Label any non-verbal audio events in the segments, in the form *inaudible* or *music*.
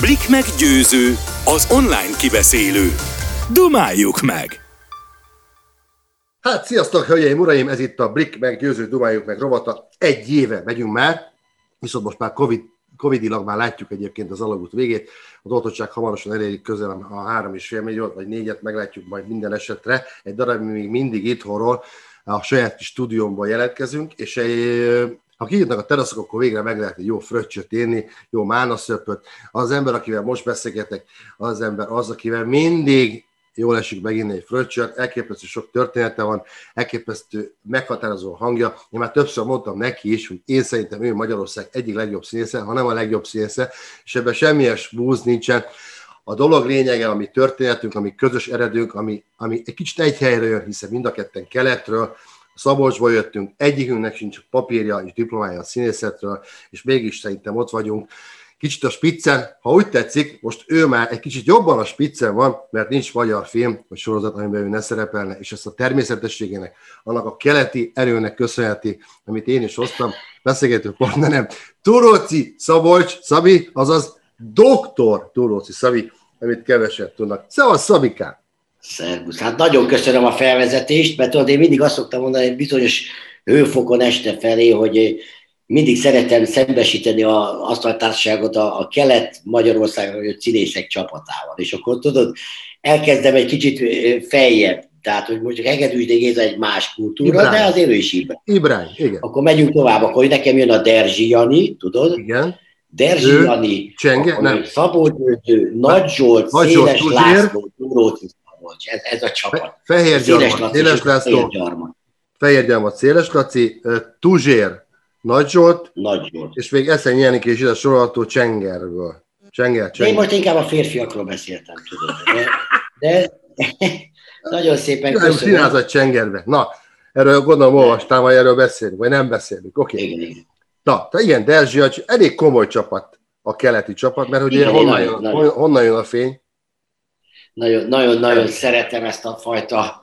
Blik meggyőző, az online kibeszélő. Dumáljuk meg! Hát, sziasztok, hölgyeim, uraim, ez itt a Blik meggyőző, Dumáljuk meg rovata. Egy éve megyünk már, viszont most már COVID, Covidilag már látjuk egyébként az alagút végét. Az oltottság hamarosan elérik közel a három és fél milliót, vagy négyet meglátjuk majd minden esetre. Egy darab még mindig itthonról a saját stúdiómban jelentkezünk, és egy, ha kijutnak a teraszok, akkor végre meg lehet egy jó fröccsöt érni, jó mánaszöpöt. Az ember, akivel most beszélgetek, az ember az, akivel mindig jól esik meginni egy fröccsöt, elképesztő sok története van, elképesztő meghatározó hangja. Én már többször mondtam neki is, hogy én szerintem ő Magyarország egyik legjobb színésze, ha nem a legjobb színésze, és ebben semmilyen búz nincsen. A dolog lényege, ami történetünk, ami közös eredünk, ami, ami egy kicsit egy helyre jön, hiszen mind a ketten keletről, Szabolcsból jöttünk, egyikünknek sincs papírja és diplomája a színészetről, és mégis szerintem ott vagyunk. Kicsit a spiccen, ha úgy tetszik, most ő már egy kicsit jobban a spiccen van, mert nincs magyar film vagy sorozat, amiben ő ne szerepelne, és ezt a természetességének, annak a keleti erőnek köszönheti, amit én is hoztam, beszélgető partnerem, Turóci Szabolcs, Szabi, azaz doktor Turóci Szabi, amit keveset tudnak. Szevasz, Szabikám! Szervusz. Hát nagyon köszönöm a felvezetést, mert tudod, én mindig azt szoktam mondani, hogy bizonyos hőfokon este felé, hogy mindig szeretem szembesíteni a, azt a társaságot a, kelet-Magyarországon jött színészek csapatával. És akkor tudod, elkezdem egy kicsit feljebb. Tehát, hogy most Hegedűs Géza egy más kultúra, Ibrány. de azért ő is Ibrány. Ibrány, igen. Akkor megyünk tovább, akkor nekem jön a Derzsi Jani, tudod? Igen. Derzsi Jani, Csenge, nem. Szabó Győző, Nagy Zsolt, Nagy Széles Zsolt, László, Túróci Szabolcs, ez, ez a csapat. Fehér Gyarmat, Széles László, Fehér Gyarmat, Széles Laci, Tuzsér, nagy Zsolt, Nagy Zsolt. és még Eszen Jenik is ide sorolható Csengerből. Csenger, Csenger. Én most inkább a férfiakról beszéltem, tudod. De, de *laughs* nagyon szépen köszönöm. Színházat Csengerbe. Na, erről gondolom olvastál, vagy erről beszélünk, vagy nem beszélünk. Oké. Okay. Igen, igen. Na, te igen, Derzsia, elég komoly csapat a keleti csapat, mert ugye igen, honnan, jön, honnan jön a fény? Nagyon-nagyon szeretem ezt a fajta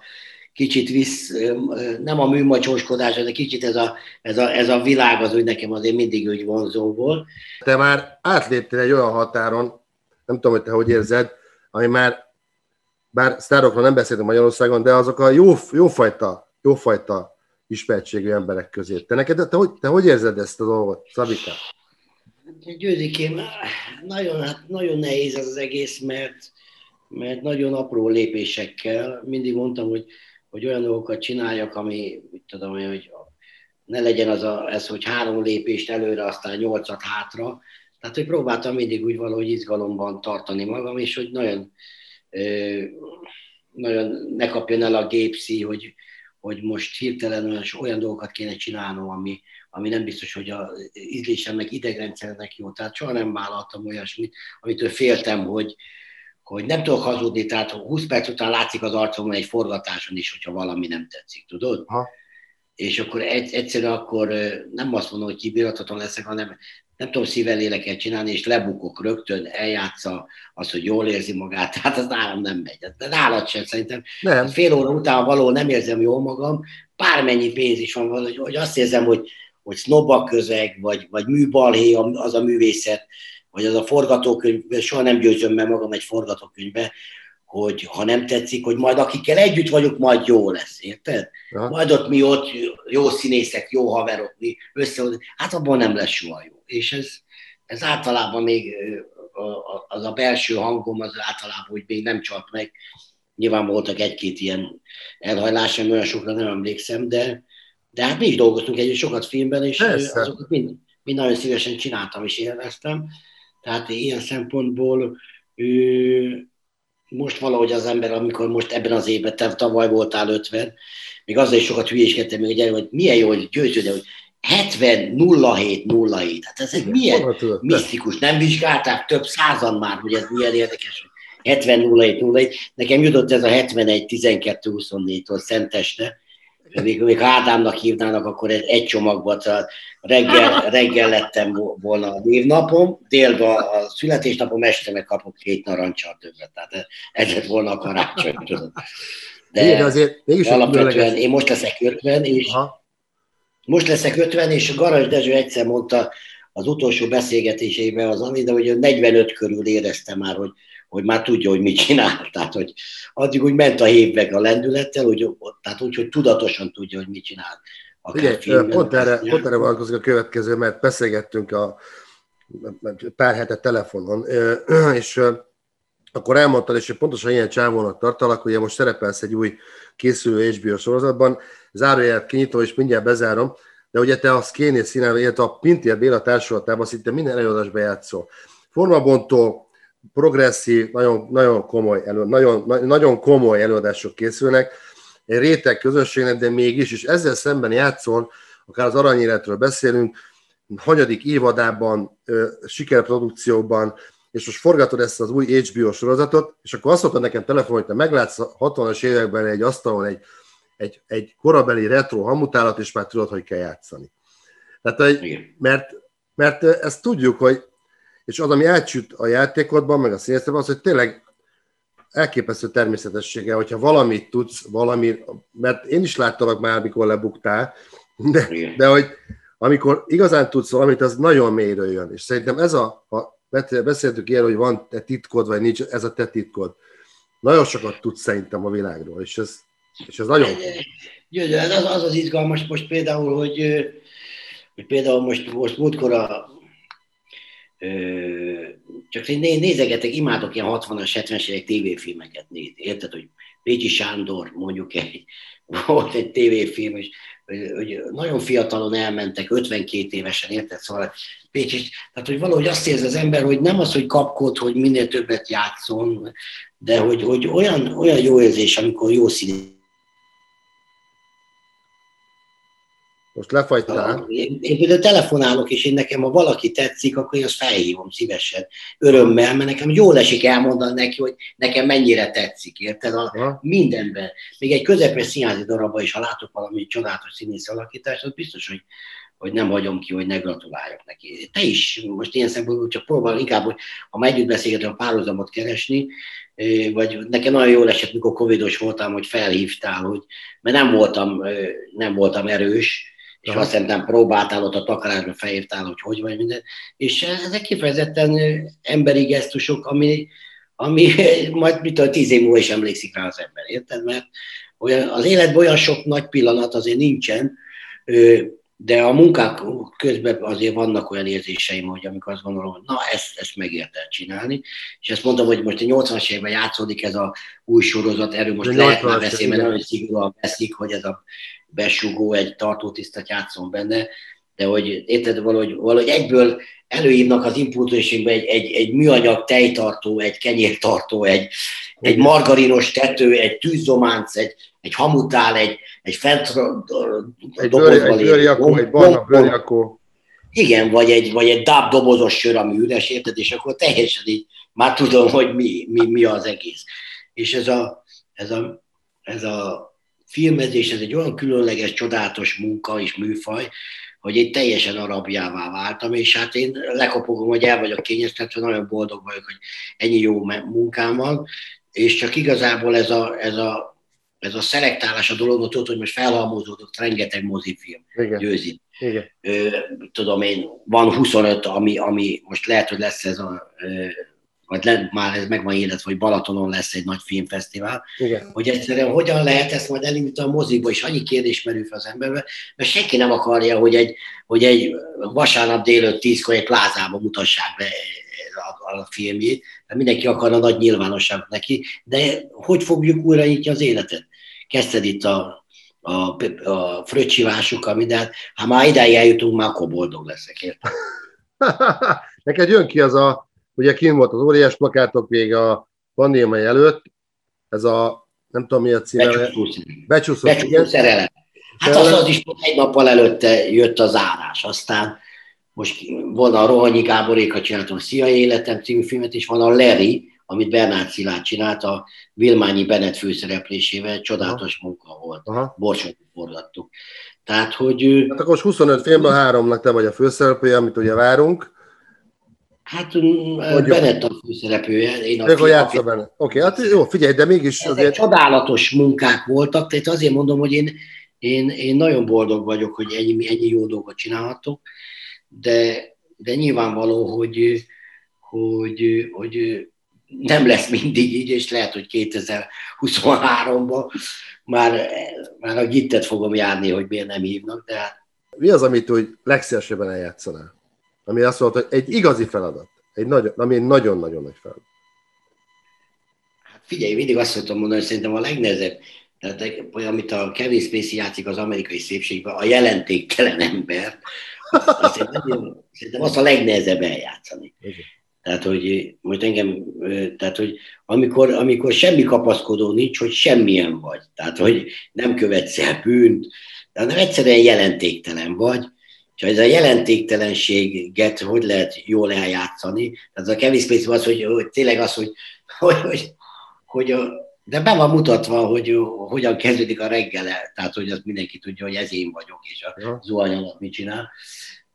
kicsit visz, nem a műmacsóskodás, de kicsit ez a, ez, a, ez a világ az úgy nekem azért mindig úgy vonzó volt. Te már átléptél egy olyan határon, nem tudom, hogy te hogy érzed, ami már, bár sztárokról nem beszélünk Magyarországon, de azok a jó, jófajta, jófajta ismertségű emberek közé. Te neked, te, hogy, te hogy érzed ezt a dolgot, Szabika? Győzikém, nagyon, hát nagyon nehéz ez az egész, mert, mert nagyon apró lépésekkel, mindig mondtam, hogy hogy olyan dolgokat csináljak, ami, mit tudom én, hogy ne legyen az a, ez, hogy három lépést előre, aztán nyolcat hátra. Tehát, hogy próbáltam mindig úgy valahogy izgalomban tartani magam, és hogy nagyon, nagyon ne kapjon el a gépszi, hogy, hogy most hirtelen olyan, dolgokat kéne csinálnom, ami, ami nem biztos, hogy az ízlésemnek, idegrendszernek jó. Tehát soha nem vállaltam olyasmit, amitől féltem, hogy, hogy nem tudok hazudni, tehát 20 perc után látszik az arcomon egy forgatáson is, hogyha valami nem tetszik, tudod? Ha. És akkor egy, egyszerűen akkor nem azt mondom, hogy kibírhatatlan leszek, hanem nem tudom szível léleket csinálni, és lebukok rögtön, eljátsza azt, hogy jól érzi magát, *laughs* tehát az nálam nem megy. De nálad sem szerintem. Nem. Fél óra után való nem érzem jól magam, bármennyi pénz is van, hogy, hogy azt érzem, hogy, hogy snoba közeg, vagy, vagy műbalhé az a művészet, vagy az a forgatókönyv, soha nem győzöm meg magam egy forgatókönyvbe, hogy ha nem tetszik, hogy majd akikkel együtt vagyok, majd jó lesz, érted? Ja. Majd ott mi ott jó színészek, jó haverok, mi össze, hát abban nem lesz soha jó. És ez, ez általában még az a belső hangom, az általában hogy még nem csalt meg. Nyilván voltak egy-két ilyen elhajlásom, olyan sokra nem emlékszem, de, de hát mi is dolgoztunk együtt sokat filmben, és Persze. azokat mind, mind nagyon szívesen csináltam és élveztem. Tehát ilyen szempontból ő, most valahogy az ember, amikor most ebben az évben, te tavaly voltál 50, még azzal is sokat hülyéskedtem, hogy, hogy milyen jó, hogy győződő, hogy 70 07 07. Hát ez egy milyen misztikus. Nem vizsgálták több százan már, hogy ez milyen érdekes. 70 07 07. Nekem jutott ez a 71 12 24-től Szenteste, még, még Ádámnak hívnának, akkor egy csomag volt. Reggel, reggel lettem volna a névnapom, délben a születésnapom, este meg kapok két narancsal többet. Tehát ez lett volna a karácsony. De, de azért mégis alapvetően én most leszek 50, és Aha. most leszek 50, és Garas Dezső egyszer mondta, az utolsó beszélgetéseiben az Ani, de hogy 45 körül érezte már, hogy, hogy már tudja, hogy mit csinál. *laughs* Tehát, hogy addig úgy ment a hévek a lendülettel, hogy, tehát úgy, hogy tudatosan tudja, hogy mit csinál. Ugye, pont erre, pont erre vonatkozik a következő, mert beszélgettünk a pár hete telefonon, *clears throat* és akkor elmondtad, és pontosan ilyen csávónak tartalak, hogy most szerepelsz egy új készülő HBO sorozatban, zárójelet kinyitom, és mindjárt bezárom, de ugye te a Szkénél színelve, illetve a Pintér Béla társulatában szinte minden előadásban játszol. Formabontó, progresszív, nagyon, nagyon, komoly elő, nagyon, nagyon komoly előadások készülnek, egy réteg közösségnek, de mégis, és ezzel szemben játszol, akár az aranyéletről beszélünk, hanyadik évadában, sikerprodukcióban, és most forgatod ezt az új HBO sorozatot, és akkor azt mondta nekem telefon, hogy te meglátsz a 60-as években egy asztalon egy, egy, egy korabeli retro hamutálat, és már tudod, hogy kell játszani. Tehát, hogy, mert, mert ezt tudjuk, hogy és az, ami átsüt a játékodban, meg a színészetben, az, hogy tényleg elképesztő természetessége, hogyha valamit tudsz, valami, mert én is láttalak már, mikor lebuktál, de, de hogy amikor igazán tudsz valamit, az nagyon mélyről jön. És szerintem ez a, a beszéltük ilyen, hogy van te titkod, vagy nincs, ez a te titkod. Nagyon sokat tudsz szerintem a világról, és ez, és ez nagyon... Győző, az, az az izgalmas most például, hogy, hogy például most, most múltkor a csak én nézegetek, imádok ilyen 60-as, 70-es évek tévéfilmeket nézni. Érted, hogy Pécsi Sándor mondjuk egy, volt egy tévéfilm, és hogy nagyon fiatalon elmentek, 52 évesen, érted? Szóval Pécsi, tehát hogy valahogy azt érzi az ember, hogy nem az, hogy kapkod, hogy minél többet játszon, de hogy, hogy olyan, olyan jó érzés, amikor jó szín Most lefagytál. Én, én például telefonálok, és én nekem, ha valaki tetszik, akkor én azt felhívom szívesen, örömmel, mert nekem jól esik elmondani neki, hogy nekem mennyire tetszik, érted? A, mindenben. Még egy közepes színházi darabban is, ha látok valami csodálatos színész alakítást, az biztos, hogy hogy nem hagyom ki, hogy ne gratuláljak neki. Te is most ilyen szempontból csak próbál inkább, hogy ha már együtt beszélgetem, a párhuzamot keresni, vagy nekem nagyon jól esett, mikor covidos voltam, hogy felhívtál, hogy, mert nem voltam, nem voltam erős, és Aha. azt szerintem próbáltál ott a takarásba felhívtál, hogy hogy vagy minden. És ezek kifejezetten emberi gesztusok, ami, ami *laughs* majd mit a tíz év múlva is emlékszik rá az ember, érted? Mert olyan, az életben olyan sok nagy pillanat azért nincsen, de a munkák közben azért vannak olyan érzéseim, hogy amikor azt gondolom, hogy na, ezt, ezt megérte csinálni. És ezt mondom, hogy most a 80-as években játszódik ez a új sorozat, erről most lehet már beszélni, mert nagyon szigorúan veszik, hogy ez a besugó, egy tartótisztat játszom benne, de hogy érted, valahogy, valahogy egyből előhívnak az impulzusénkbe egy, egy, egy műanyag tejtartó, egy kenyértartó, egy, egy margarinos tető, egy tűzzománc, egy, egy hamutál, egy, egy fent egy, bőr, egy bőrjakó, egy barna bőrjakó. Igen, vagy egy, vagy egy dáb dobozos sör, ami üres, érted, és akkor teljesen így már tudom, hogy mi, mi, mi az egész. És ez a, ez a, ez a filmezés, ez egy olyan különleges, csodálatos munka és műfaj, hogy én teljesen arabjává váltam, és hát én lekopogom, hogy el vagyok kényeztetve, nagyon boldog vagyok, hogy ennyi jó munkám van, és csak igazából ez a, ez a, ez a szelektálás a dolog, tudod, hogy most felhalmozódott rengeteg mozifilm Igen. győzi. Igen. Ö, tudom én, van 25, ami, ami most lehet, hogy lesz ez a vagy le, már ez meg van élet, hogy Balatonon lesz egy nagy filmfesztivál, Igen. hogy egyszerűen hogyan lehet ezt majd elindítani a mozikba, és annyi kérdés merül fel az emberbe, mert senki nem akarja, hogy egy, hogy egy vasárnap délőtt tízkor egy plázába mutassák be a, a filmjét, mert mindenki akarna nagy nyilvánosságot neki, de hogy fogjuk újra nyitni az életet? Kezdted itt a, a, a fröccsivásokkal, minden, ha már ideig eljutunk, már akkor boldog leszek, érted? *laughs* Neked jön ki az a Ugye kim volt az óriás plakátok még a pandémia előtt, ez a, nem tudom mi a címe. Becsúszó. Becsúszó szerelem. Hát az, az is egy nappal előtte jött az árás, aztán most van a Rohanyi Gáboréka csináltam Szia Életem című filmet, és van a Larry, amit Bernát Szilárd csinált, a Vilmányi Bennett főszereplésével, csodálatos Aha. munka volt. Borsot forgattuk. Tehát, hogy... Hát akkor most 25 filmben háromnak te vagy a főszereplője, amit ugye várunk. Hát Mondjuk. Bennett a főszereplője. Én a Ő játsza benne. Oké, okay, hát jó, figyelj, de mégis Ezek azért... csodálatos munkák voltak, tehát azért mondom, hogy én, én, én nagyon boldog vagyok, hogy ennyi, ennyi jó dolgot csinálhatok, de de nyilvánvaló, hogy, hogy, hogy nem lesz mindig így, és lehet, hogy 2023-ban már, már a gittet fogom járni, hogy miért nem hívnak, de hát... Mi az, amit úgy legszívesebben eljátszanál? Ami azt mondta, hogy egy igazi feladat, egy nagyon, ami egy nagyon-nagyon nagy feladat. Hát figyelj, mindig azt szoktam mondani, hogy szerintem a legnehezebb, tehát amit a Kevin Spacey játszik az amerikai szépségben, a jelentéktelen ember, azt szerintem, szerintem azt a legnehezebb eljátszani. Igen. Tehát, hogy most engem, tehát, hogy amikor, amikor semmi kapaszkodó nincs, hogy semmilyen vagy. Tehát, hogy nem követsz el bűnt, de nem egyszerűen jelentéktelen vagy, és ez a jelentéktelenséget hogy lehet jól eljátszani. Tehát a Kevin Spacey az, hogy, hogy tényleg az, hogy, hogy, hogy, hogy de be van mutatva, hogy hogyan kezdődik a reggele, tehát hogy azt mindenki tudja, hogy ez én vagyok, és a zuhany mit csinál.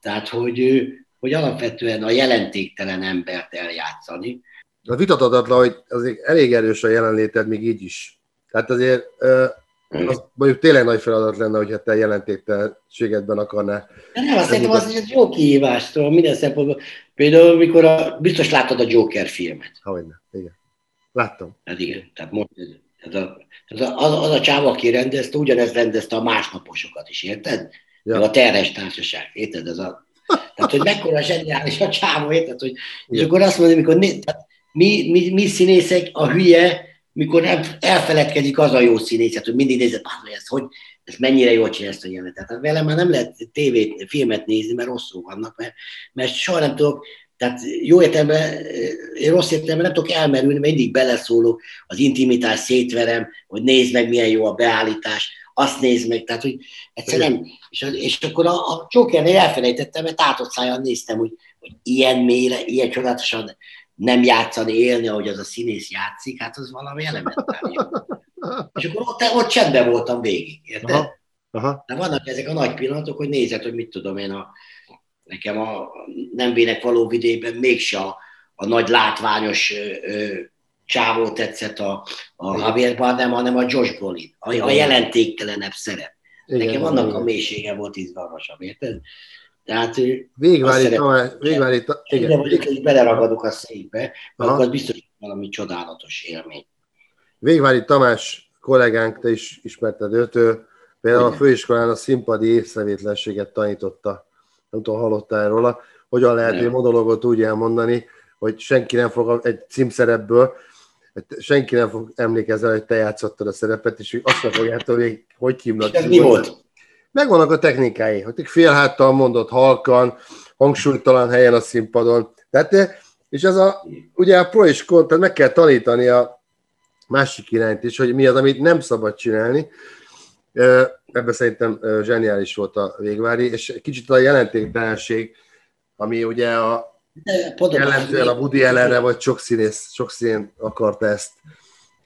Tehát, hogy, hogy alapvetően a jelentéktelen embert eljátszani. A vitatatlan, hogy azért elég erős a jelenléted még így is. Tehát azért az mondjuk tényleg nagy feladat lenne, hogyha te jelentéktelenségedben akarná. De nem, azt szerintem az egy jó kihívás, minden szempontból. Például, mikor a, biztos láttad a Joker filmet. Hogyne, igen. Láttam. Hát igen, tehát most, ez a, ez a, az, az a csáva, aki rendezte, ugyanezt rendezte a másnaposokat is, érted? Ja. Meg a terhes társaság, érted? Ez a tehát, hogy mekkora zseniális a csávó, érted? Hogy, és akkor azt mondja, mikor tehát mi, mi, mi színészek a hülye, mikor elfeledkezik az a jó színészet, hogy mindig nézett, hogy ez, hogy, ez mennyire jól csinálja ezt a jelenetet. Tehát velem már nem lehet tévét, filmet nézni, mert rosszul vannak, mert, mert soha nem tudok, tehát jó értelemben, én rossz értelemben nem tudok elmerülni, mert mindig beleszólok, az intimitás szétverem, hogy nézd meg, milyen jó a beállítás, azt nézd meg, tehát hogy egyszerűen, és, és akkor a, a Jokernél elfelejtettem, mert tátott néztem, hogy, hogy ilyen mélyre, ilyen csodálatosan nem játszani, élni, ahogy az a színész játszik, hát az valami elementális. és akkor ott, ott csendben voltam végig, érted? Aha. Aha. De vannak ezek a nagy pillanatok, hogy nézed, hogy mit tudom én, a, nekem a nem vének való vidében mégse a, a nagy látványos ö, ö, csávó tetszett a, a Javier Bardem, hanem a Josh Brolin, a, a jelentéktelenebb szerep. Igen, Nekem annak igen. a mélysége volt izgalmasabb, érted? Tehát Végvári Tamás, Végvári ta, igen. Mondjuk, hogy beleragadok a székbe, akkor az biztos valami csodálatos élmény. Végvári Tamás kollégánk, te is ismerted őt, ő például igen. a főiskolán a színpadi észrevétlenséget tanította. Nem tudom, hallottál róla, hogyan lehet egy monológot úgy elmondani, hogy senki nem fog egy címszerepből, senki nem fog emlékezni, hogy te játszottad a szerepet, és azt nem fogjátok hogy hogy hívnak. mi volt? Megvannak a technikái, hogy félháttal mondott halkan, hangsúlytalan helyen a színpadon. Tehát, és ez a, ugye a pro és kon, tehát meg kell tanítani a másik irányt is, hogy mi az, amit nem szabad csinálni. Ebben szerintem zseniális volt a végvári, és kicsit a jelentéktelenség, ami ugye a Jellemzően a Woody Allenre, vagy sok színész, sok szín akarta ezt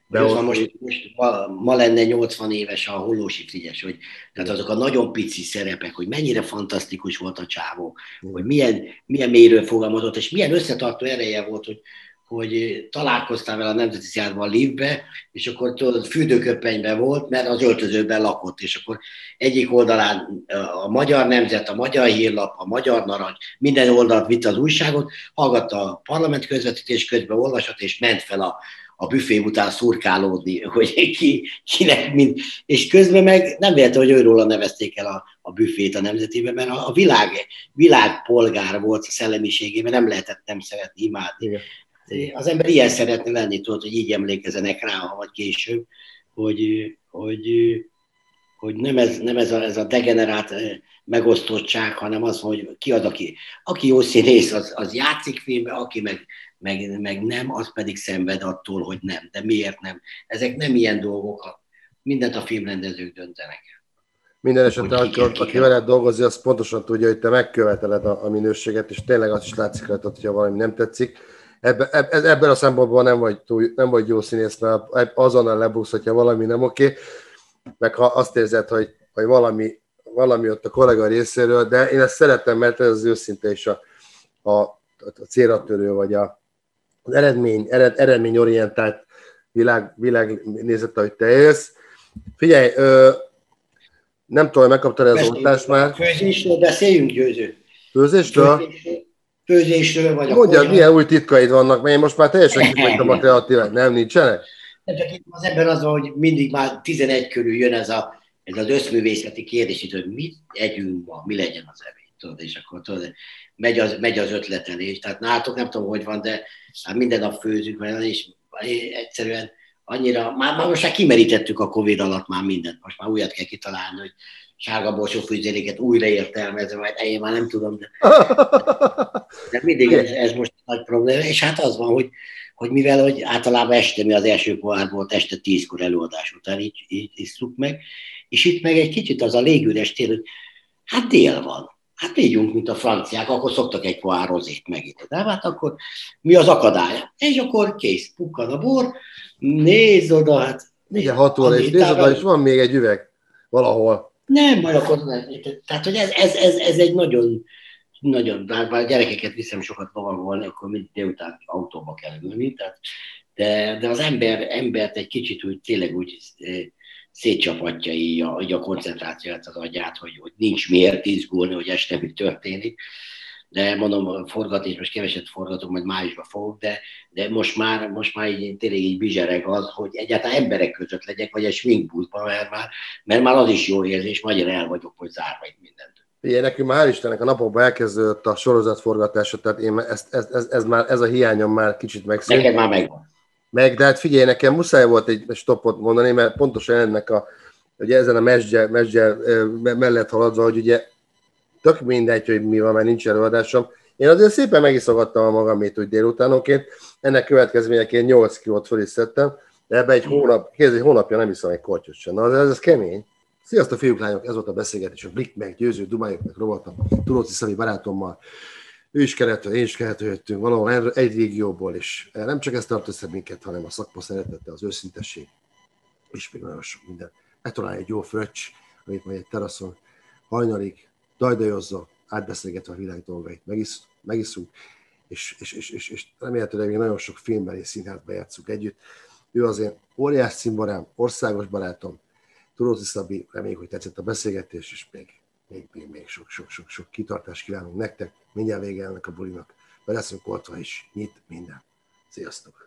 behozni. Most, most ma, ma, lenne 80 éves a Hollósi Frigyes, hogy tehát azok a nagyon pici szerepek, hogy mennyire fantasztikus volt a csávó, hogy milyen, milyen mélyről fogalmazott, és milyen összetartó ereje volt, hogy, hogy találkoztál vele a Nemzeti Színházban Livbe, és akkor tudod, fürdőköpenyben volt, mert az öltözőben lakott, és akkor egyik oldalán a Magyar Nemzet, a Magyar Hírlap, a Magyar Narancs, minden oldalt vitt az újságot, hallgatta a parlament közvetítés közben, olvasott, és ment fel a, a büfé után szurkálódni, hogy ki, kinek mind. És közben meg nem véletlen, hogy őróla nevezték el a, a büfét a nemzetibe, mert a, a világ, világpolgár volt a szellemiségében, nem lehetett nem szeretni, imádni. Igen. Az ember ilyen szeretne lenni, tudod, hogy így emlékezenek rá, vagy később, hogy, hogy, hogy nem ez, nem ez, a, ez a degenerált megosztottság, hanem az, hogy ki az, aki, aki jó színész, az, az játszik filmbe, aki meg, meg, meg nem, az pedig szenved attól, hogy nem. De miért nem? Ezek nem ilyen dolgok, mindent a filmrendezők döntenek. Minden esetre, aki, aki veled dolgozik, az pontosan tudja, hogy te megköveteled a, a minőséget, és tényleg azt is látszik rajta, hogyha valami nem tetszik ebben, ebben a szempontból nem vagy, túl, nem vagy jó színész, mert azonnal lebuksz, hogyha valami nem oké, meg ha azt érzed, hogy, hogy valami, valami ott a kollega részéről, de én ezt szeretem, mert ez az őszinte is a, a, a célratörő, vagy a, az eredmény, ered, eredményorientált világ, világnézet, hogy te élsz. Figyelj, ö, nem tudom, megkaptad az oltást már. Főzésről beszéljünk, Győző. Főzésről? főzésről, vagy Mondja, a milyen új titkaid vannak, mert én most már teljesen kifogytam a kreatívát, nem, nincsenek? Nem csak itt az ember az, hogy mindig már 11 körül jön ez, a, ez az összművészeti kérdés, hogy mit együnk ma, mi legyen az evés. Tudod, és akkor tudod, megy az, megy az ötletelés. Tehát nálatok nem tudom, hogy van, de hát minden nap főzünk, mert és egyszerűen annyira, már, már most már kimerítettük a Covid alatt már mindent, most már újat kell kitalálni, hogy sárga borsó fűzéléket újra értelmezve, vagy én már nem tudom, de, *laughs* de mindig ez, ez most nagy probléma, és hát az van, hogy, hogy mivel hogy általában este mi az első pohár volt, este tízkor előadás után így, így isszuk meg, és itt meg egy kicsit az a légüres tér, hogy hát dél van, hát ígyunk, mint a franciák, akkor szoktak egy pohár rozét megint. De hát akkor mi az akadály? És akkor kész, pukkan a bor, nézd oda, hát... Igen, hat óra, és nézd oda, és van még egy üveg valahol. Nem baj, akkor tehát, hogy ez, ez, ez, ez egy nagyon, nagyon, bár a gyerekeket viszem sokat lovagolni, akkor mind délután autóba kell ülni, tehát, de, de az ember, embert egy kicsit úgy tényleg úgy eh, szétcsapatja így a, így a koncentrációt az agyát, hogy, hogy nincs miért izgulni, hogy este mi történik. De mondom, forgatni, most keveset forgatok, majd májusban fogok, de, de most már, most már így, tényleg így bizsereg az, hogy egyáltalán emberek között legyek, vagy egy swinkbúzban, mert már, mert már az is jó érzés, magyar el vagyok, hogy zárva itt mindent. Igen, nekünk már Istennek a napokban elkezdődött a sorozatforgatása, tehát én ez, ez, ez, ez, már, ez a hiányom már kicsit megszűnt. Neked már megvan meg, de hát figyelj, nekem muszáj volt egy stopot mondani, mert pontosan ennek a, ugye ezen a mesdje, mesdje mellett haladva, hogy ugye tök mindegy, hogy mi van, mert nincs előadásom. Én azért szépen megiszogattam a magamét, hogy délutánonként. Ennek következményeként 8 kilót föl is szedtem, de ebbe egy hónap, kéz, egy hónapja nem iszom egy kortyot sem. Na, ez, ez kemény. Sziasztok, fiúk, lányok! Ez volt a beszélgetés a Blik meg győző, Dumályok meg Turóci Szemi barátommal ő is keretől, én is keretől jöttünk valahol egy régióból, és nem csak ez tart össze minket, hanem a szakma szeretete, az őszintesség, és még nagyon sok minden. Megtalálni egy jó fröccs, amit majd egy teraszon hajnalig dajdajozza, átbeszélgetve a világ dolgait, megisz, megiszunk, és, és, és, és, és remélhetőleg még nagyon sok filmben és színházban játszunk együtt. Ő az én óriás címbarám, országos barátom, Turóci Szabi, reméljük, hogy tetszett a beszélgetés, és még még, még, még sok, sok, sok, sok kitartást kívánunk nektek. Mindjárt vége ennek a bulinak. Be leszünk oltva is. Nyit minden. Sziasztok!